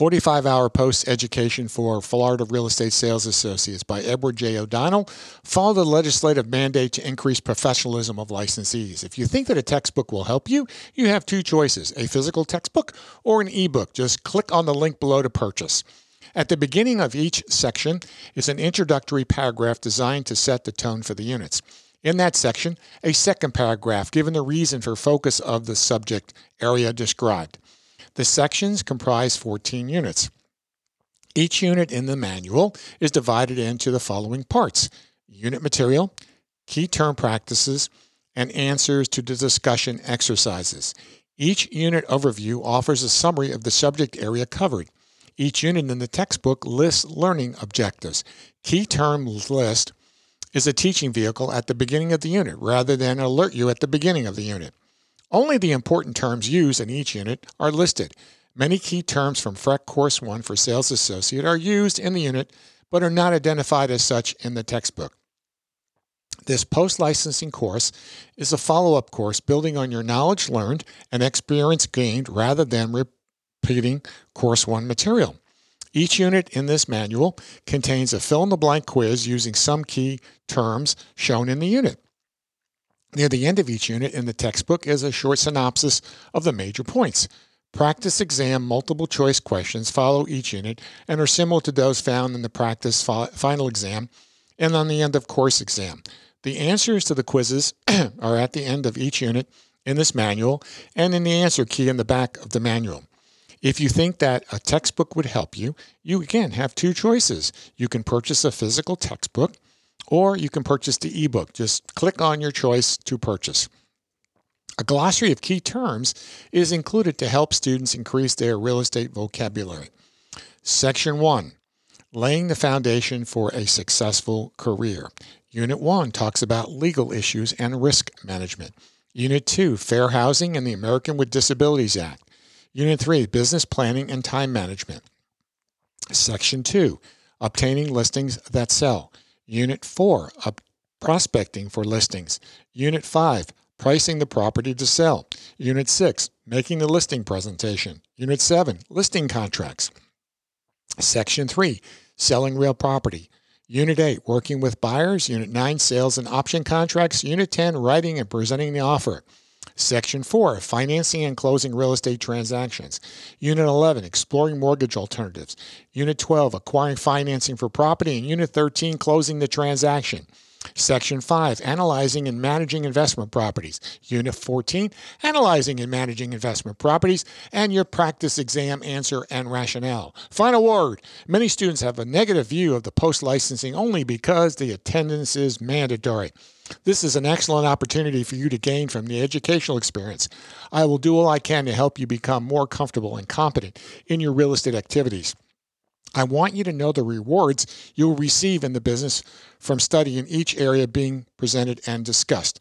45 Hour Post Education for Florida Real Estate Sales Associates by Edward J. O'Donnell. Follow the legislative mandate to increase professionalism of licensees. If you think that a textbook will help you, you have two choices a physical textbook or an ebook. Just click on the link below to purchase. At the beginning of each section is an introductory paragraph designed to set the tone for the units. In that section, a second paragraph given the reason for focus of the subject area described. The sections comprise 14 units. Each unit in the manual is divided into the following parts unit material, key term practices, and answers to the discussion exercises. Each unit overview offers a summary of the subject area covered. Each unit in the textbook lists learning objectives. Key term list is a teaching vehicle at the beginning of the unit rather than alert you at the beginning of the unit. Only the important terms used in each unit are listed. Many key terms from FREC Course 1 for Sales Associate are used in the unit but are not identified as such in the textbook. This post licensing course is a follow up course building on your knowledge learned and experience gained rather than repeating Course 1 material. Each unit in this manual contains a fill in the blank quiz using some key terms shown in the unit. Near the end of each unit in the textbook is a short synopsis of the major points. Practice exam multiple choice questions follow each unit and are similar to those found in the practice final exam and on the end of course exam. The answers to the quizzes are at the end of each unit in this manual and in the answer key in the back of the manual. If you think that a textbook would help you, you again have two choices. You can purchase a physical textbook or you can purchase the ebook. Just click on your choice to purchase. A glossary of key terms is included to help students increase their real estate vocabulary. Section 1 Laying the Foundation for a Successful Career. Unit 1 talks about legal issues and risk management. Unit 2 Fair Housing and the American with Disabilities Act. Unit 3 Business Planning and Time Management. Section 2 Obtaining Listings That Sell. Unit 4, prospecting for listings. Unit 5, pricing the property to sell. Unit 6, making the listing presentation. Unit 7, listing contracts. Section 3, selling real property. Unit 8, working with buyers. Unit 9, sales and option contracts. Unit 10, writing and presenting the offer. Section 4, financing and closing real estate transactions. Unit 11, exploring mortgage alternatives. Unit 12, acquiring financing for property. And Unit 13, closing the transaction. Section 5, Analyzing and Managing Investment Properties. Unit 14, Analyzing and Managing Investment Properties, and your practice exam answer and rationale. Final word Many students have a negative view of the post licensing only because the attendance is mandatory. This is an excellent opportunity for you to gain from the educational experience. I will do all I can to help you become more comfortable and competent in your real estate activities. I want you to know the rewards you'll receive in the business from studying each area being presented and discussed.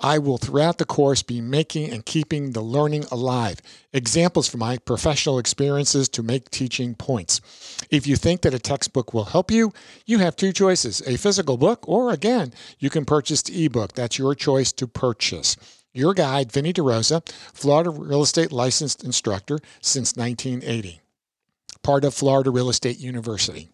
I will throughout the course be making and keeping the learning alive. Examples from my professional experiences to make teaching points. If you think that a textbook will help you, you have two choices a physical book, or again, you can purchase the ebook. That's your choice to purchase. Your guide, Vinny DeRosa, Florida Real Estate Licensed Instructor since 1980, part of Florida Real Estate University.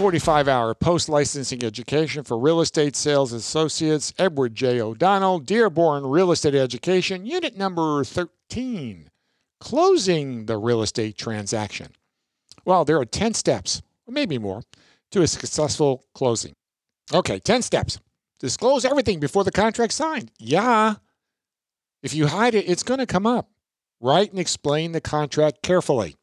45 hour post licensing education for real estate sales associates, Edward J. O'Donnell, Dearborn Real Estate Education, unit number 13, closing the real estate transaction. Well, there are 10 steps, maybe more, to a successful closing. Okay, 10 steps. Disclose everything before the contract's signed. Yeah. If you hide it, it's going to come up. Write and explain the contract carefully.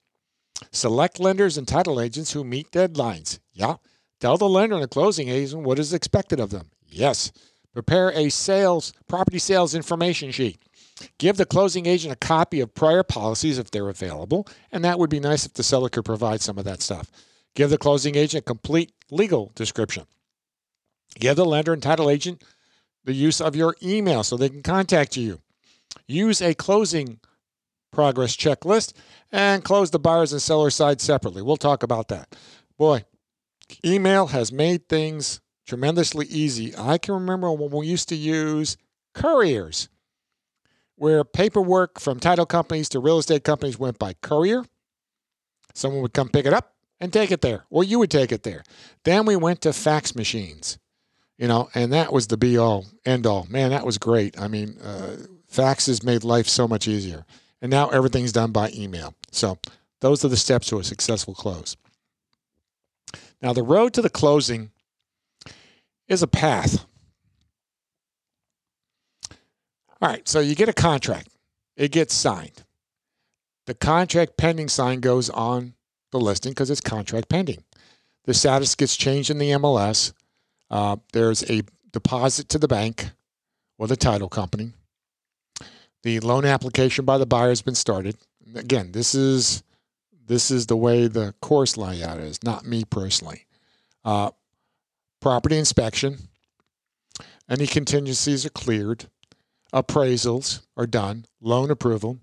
Select lenders and title agents who meet deadlines. Yeah. Tell the lender and the closing agent what is expected of them. Yes. Prepare a sales property sales information sheet. Give the closing agent a copy of prior policies if they're available, and that would be nice if the seller could provide some of that stuff. Give the closing agent a complete legal description. Give the lender and title agent the use of your email so they can contact you. Use a closing progress checklist and close the buyers and seller side separately. We'll talk about that. Boy, email has made things tremendously easy. I can remember when we used to use couriers, where paperwork from title companies to real estate companies went by courier. Someone would come pick it up and take it there, or you would take it there. Then we went to fax machines, you know, and that was the be all, end all. Man, that was great. I mean, uh, faxes made life so much easier. And now everything's done by email. So those are the steps to a successful close. Now, the road to the closing is a path. All right, so you get a contract, it gets signed. The contract pending sign goes on the listing because it's contract pending. The status gets changed in the MLS. Uh, there's a deposit to the bank or the title company. The loan application by the buyer has been started. Again, this is this is the way the course layout is, not me personally. Uh, property inspection, any contingencies are cleared, appraisals are done, loan approval,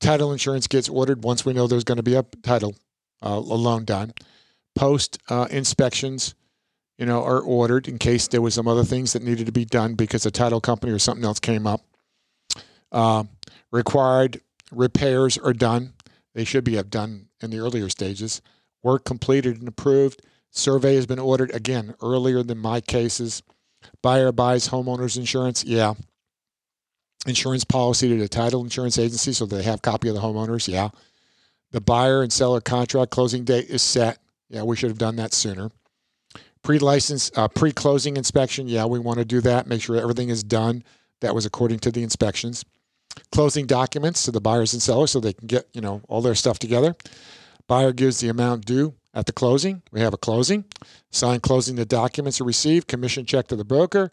title insurance gets ordered once we know there's going to be a title uh, a loan done, post uh, inspections, you know, are ordered in case there was some other things that needed to be done because a title company or something else came up. Uh, required repairs are done. They should be done in the earlier stages. Work completed and approved. Survey has been ordered again earlier than my cases. Buyer buys homeowners insurance. Yeah. Insurance policy to the title insurance agency so they have copy of the homeowners. Yeah. The buyer and seller contract closing date is set. Yeah, we should have done that sooner. Pre-license, uh, pre-closing inspection. Yeah, we want to do that. Make sure everything is done. That was according to the inspections closing documents to the buyers and sellers so they can get you know all their stuff together. Buyer gives the amount due at the closing. We have a closing. Sign closing the documents are received. Commission check to the broker.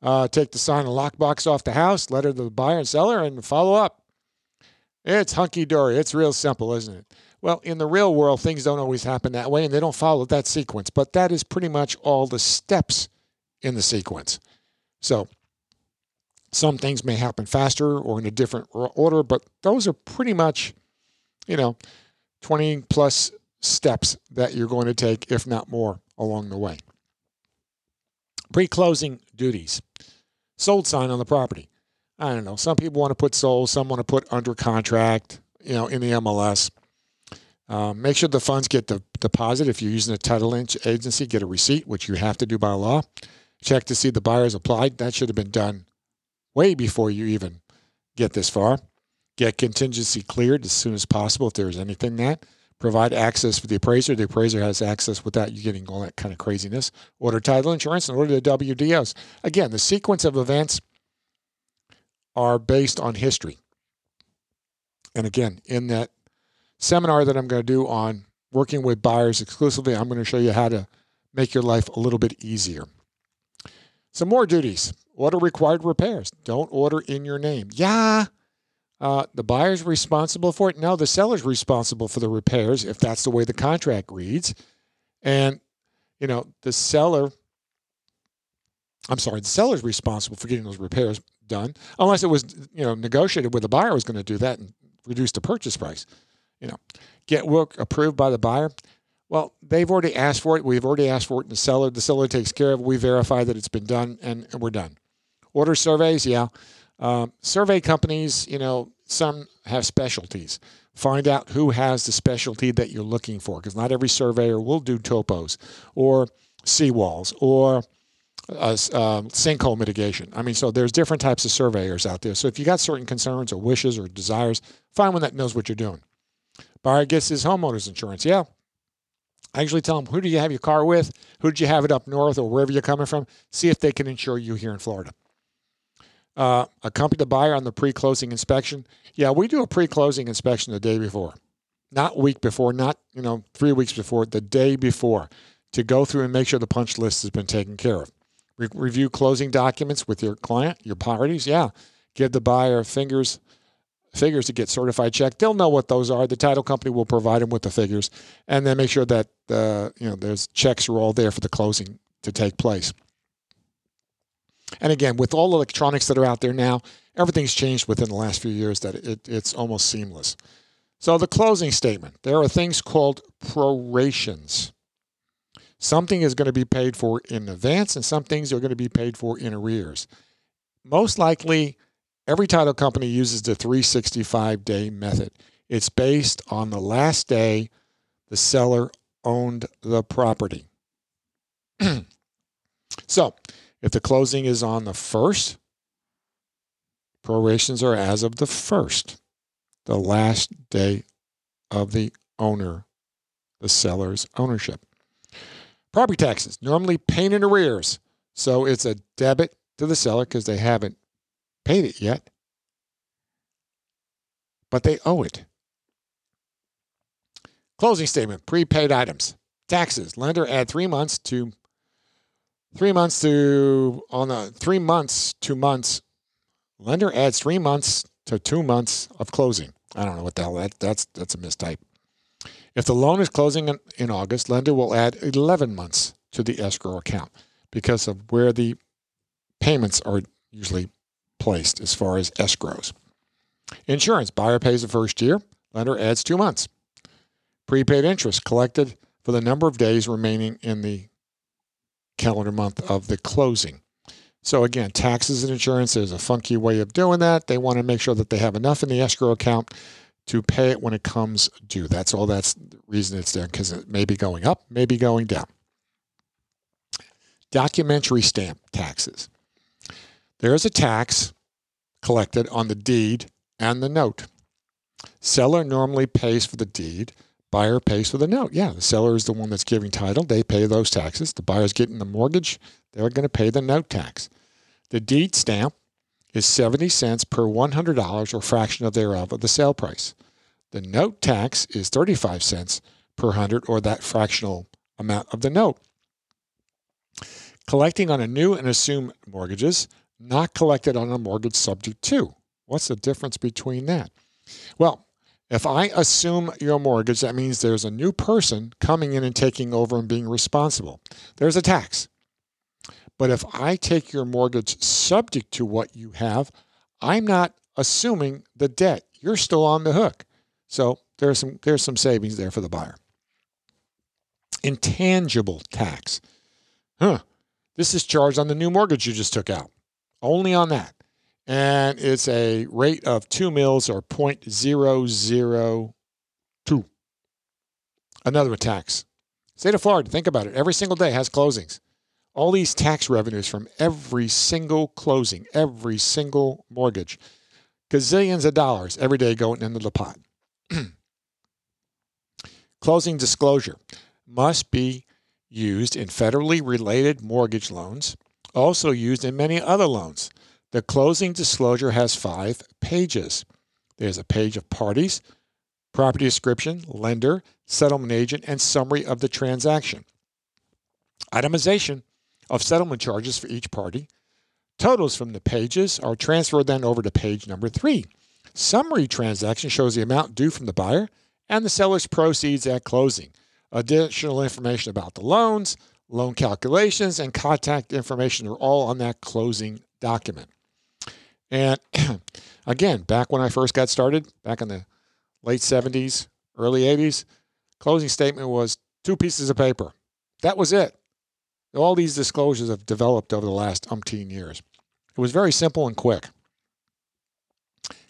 Uh, take the sign and lockbox off the house. Letter to the buyer and seller and follow up. It's hunky dory. It's real simple, isn't it? Well, in the real world, things don't always happen that way and they don't follow that sequence, but that is pretty much all the steps in the sequence. So some things may happen faster or in a different order, but those are pretty much, you know, 20 plus steps that you're going to take, if not more, along the way. Pre closing duties. Sold sign on the property. I don't know. Some people want to put sold, some want to put under contract, you know, in the MLS. Um, make sure the funds get the deposit. If you're using a title inch agency, get a receipt, which you have to do by law. Check to see the buyer's applied. That should have been done way before you even get this far. Get contingency cleared as soon as possible if there's anything that. Provide access for the appraiser. The appraiser has access without you getting all that kind of craziness. Order title insurance and order the WDOs. Again, the sequence of events are based on history. And again, in that seminar that I'm going to do on working with buyers exclusively, I'm going to show you how to make your life a little bit easier. Some more duties. Order required repairs. Don't order in your name. Yeah. Uh, the buyer's responsible for it. No, the seller's responsible for the repairs if that's the way the contract reads. And, you know, the seller, I'm sorry, the seller's responsible for getting those repairs done, unless it was, you know, negotiated with the buyer was going to do that and reduce the purchase price. You know, get work approved by the buyer. Well, they've already asked for it. We've already asked for it in the seller. The seller takes care of it. We verify that it's been done and, we're done. Order surveys, yeah. Um, survey companies, you know, some have specialties. Find out who has the specialty that you're looking for, because not every surveyor will do topos or seawalls or uh, uh, sinkhole mitigation. I mean, so there's different types of surveyors out there. So if you got certain concerns or wishes or desires, find one that knows what you're doing. Buyer gets his homeowner's insurance. Yeah. I usually tell them, who do you have your car with? Who did you have it up north or wherever you're coming from? See if they can insure you here in Florida uh, accompany the buyer on the pre-closing inspection. Yeah, we do a pre-closing inspection the day before, not week before, not you know three weeks before, the day before, to go through and make sure the punch list has been taken care of. Re- review closing documents with your client, your parties. Yeah, give the buyer fingers figures to get certified check. They'll know what those are. The title company will provide them with the figures, and then make sure that uh, you know those checks are all there for the closing to take place. And again, with all electronics that are out there now, everything's changed within the last few years that it, it's almost seamless. So the closing statement, there are things called prorations. Something is going to be paid for in advance, and some things are going to be paid for in arrears. Most likely, every title company uses the 365 day method. It's based on the last day the seller owned the property. so, if the closing is on the first, prorations are as of the first, the last day of the owner, the seller's ownership. Property taxes, normally paid in arrears. So it's a debit to the seller because they haven't paid it yet, but they owe it. Closing statement, prepaid items, taxes. Lender add three months to three months to on the three months two months. Lender adds three months to two months of closing. I don't know what the hell that that's that's a mistype. If the loan is closing in, in August, lender will add 11 months to the escrow account because of where the payments are usually placed as far as escrows. Insurance buyer pays the first year, lender adds two months. Prepaid interest collected for the number of days remaining in the calendar month of the closing. So again, taxes and insurance is a funky way of doing that. They want to make sure that they have enough in the escrow account to pay it when it comes due. That's all that's the reason it's there because it may be going up, may be going down. Documentary stamp taxes. There is a tax collected on the deed and the note. Seller normally pays for the deed, buyer pays for the note. Yeah, the seller is the one that's giving title, they pay those taxes. The buyer's getting the mortgage, they're going to pay the note tax. The deed stamp is 70 cents per $100 or fraction of thereof of the sale price. The note tax is 35 cents per 100 or that fractional amount of the note. Collecting on a new and assumed mortgages, not collected on a mortgage subject to. What's the difference between that? Well, if I assume your mortgage, that means there's a new person coming in and taking over and being responsible. There's a tax. But if I take your mortgage subject to what you have, I'm not assuming the debt. You're still on the hook. So there's some there's some savings there for the buyer. Intangible tax. Huh. This is charged on the new mortgage you just took out. Only on that. And it's a rate of two mils or 0.002. Another tax. State of Florida, think about it. Every single day has closings all these tax revenues from every single closing, every single mortgage, gazillions of dollars every day going into the pot. Closing disclosure must be used in federally related mortgage loans, also used in many other loans. The closing disclosure has five pages. There's a page of parties, property description, lender, settlement agent, and summary of the transaction. Itemization of settlement charges for each party. Totals from the pages are transferred then over to page number three. Summary transaction shows the amount due from the buyer and the seller's proceeds at closing. Additional information about the loans, loan calculations, and contact information are all on that closing document. And again, back when I first got started, back in the late 70s, early 80s, closing statement was two pieces of paper. That was it. All these disclosures have developed over the last umpteen years. It was very simple and quick.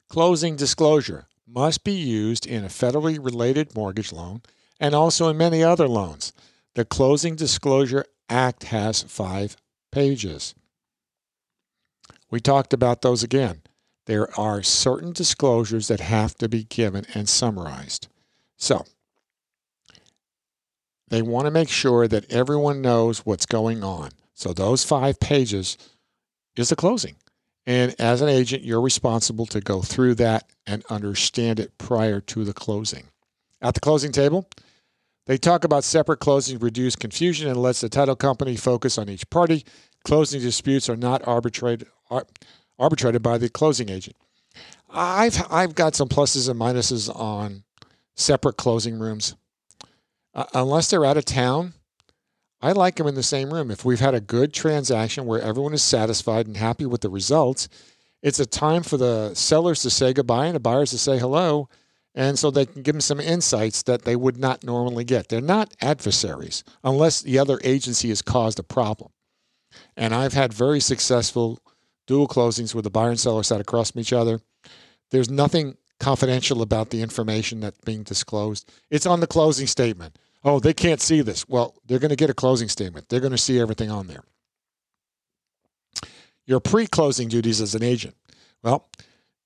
Closing disclosure must be used in a federally related mortgage loan and also in many other loans. The Closing Disclosure Act has five pages. We talked about those again. There are certain disclosures that have to be given and summarized. So, they want to make sure that everyone knows what's going on. So those five pages is the closing. And as an agent, you're responsible to go through that and understand it prior to the closing. At the closing table, they talk about separate closing reduce confusion and lets the title company focus on each party. Closing disputes are not arbitrated, arbitrated by the closing agent. I've, I've got some pluses and minuses on separate closing rooms uh, unless they're out of town, I like them in the same room. If we've had a good transaction where everyone is satisfied and happy with the results, it's a time for the sellers to say goodbye and the buyers to say hello And so they can give them some insights that they would not normally get. They're not adversaries unless the other agency has caused a problem. And I've had very successful dual closings where the buyer and seller sat across from each other. There's nothing confidential about the information that's being disclosed. It's on the closing statement. Oh, they can't see this. Well, they're going to get a closing statement. They're going to see everything on there. Your pre closing duties as an agent. Well,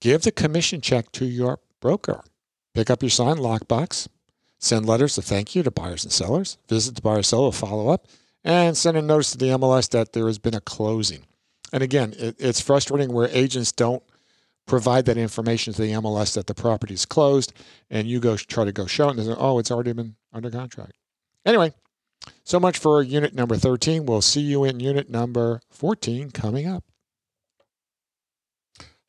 give the commission check to your broker. Pick up your signed lockbox. Send letters of thank you to buyers and sellers. Visit the buyer seller, follow up, and send a notice to the MLS that there has been a closing. And again, it, it's frustrating where agents don't provide that information to the MLS that the property is closed, and you go try to go show it, and they say, oh, it's already been under contract. Anyway, so much for unit number 13. We'll see you in unit number 14 coming up.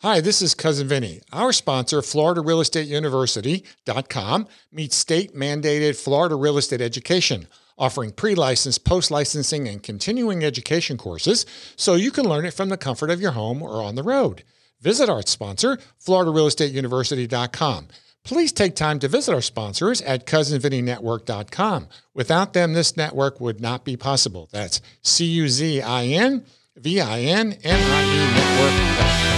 Hi, this is Cousin Vinny. Our sponsor, Florida Real Estate University.com, meets state mandated Florida real estate education, offering pre licensed, post licensing, and continuing education courses so you can learn it from the comfort of your home or on the road. Visit our sponsor, FloridaRealEstateUniversity.com. Please take time to visit our sponsors at CuzinVinnieNetwork.com. Without them, this network would not be possible. That's C U Z I N V I N N I E Network.com.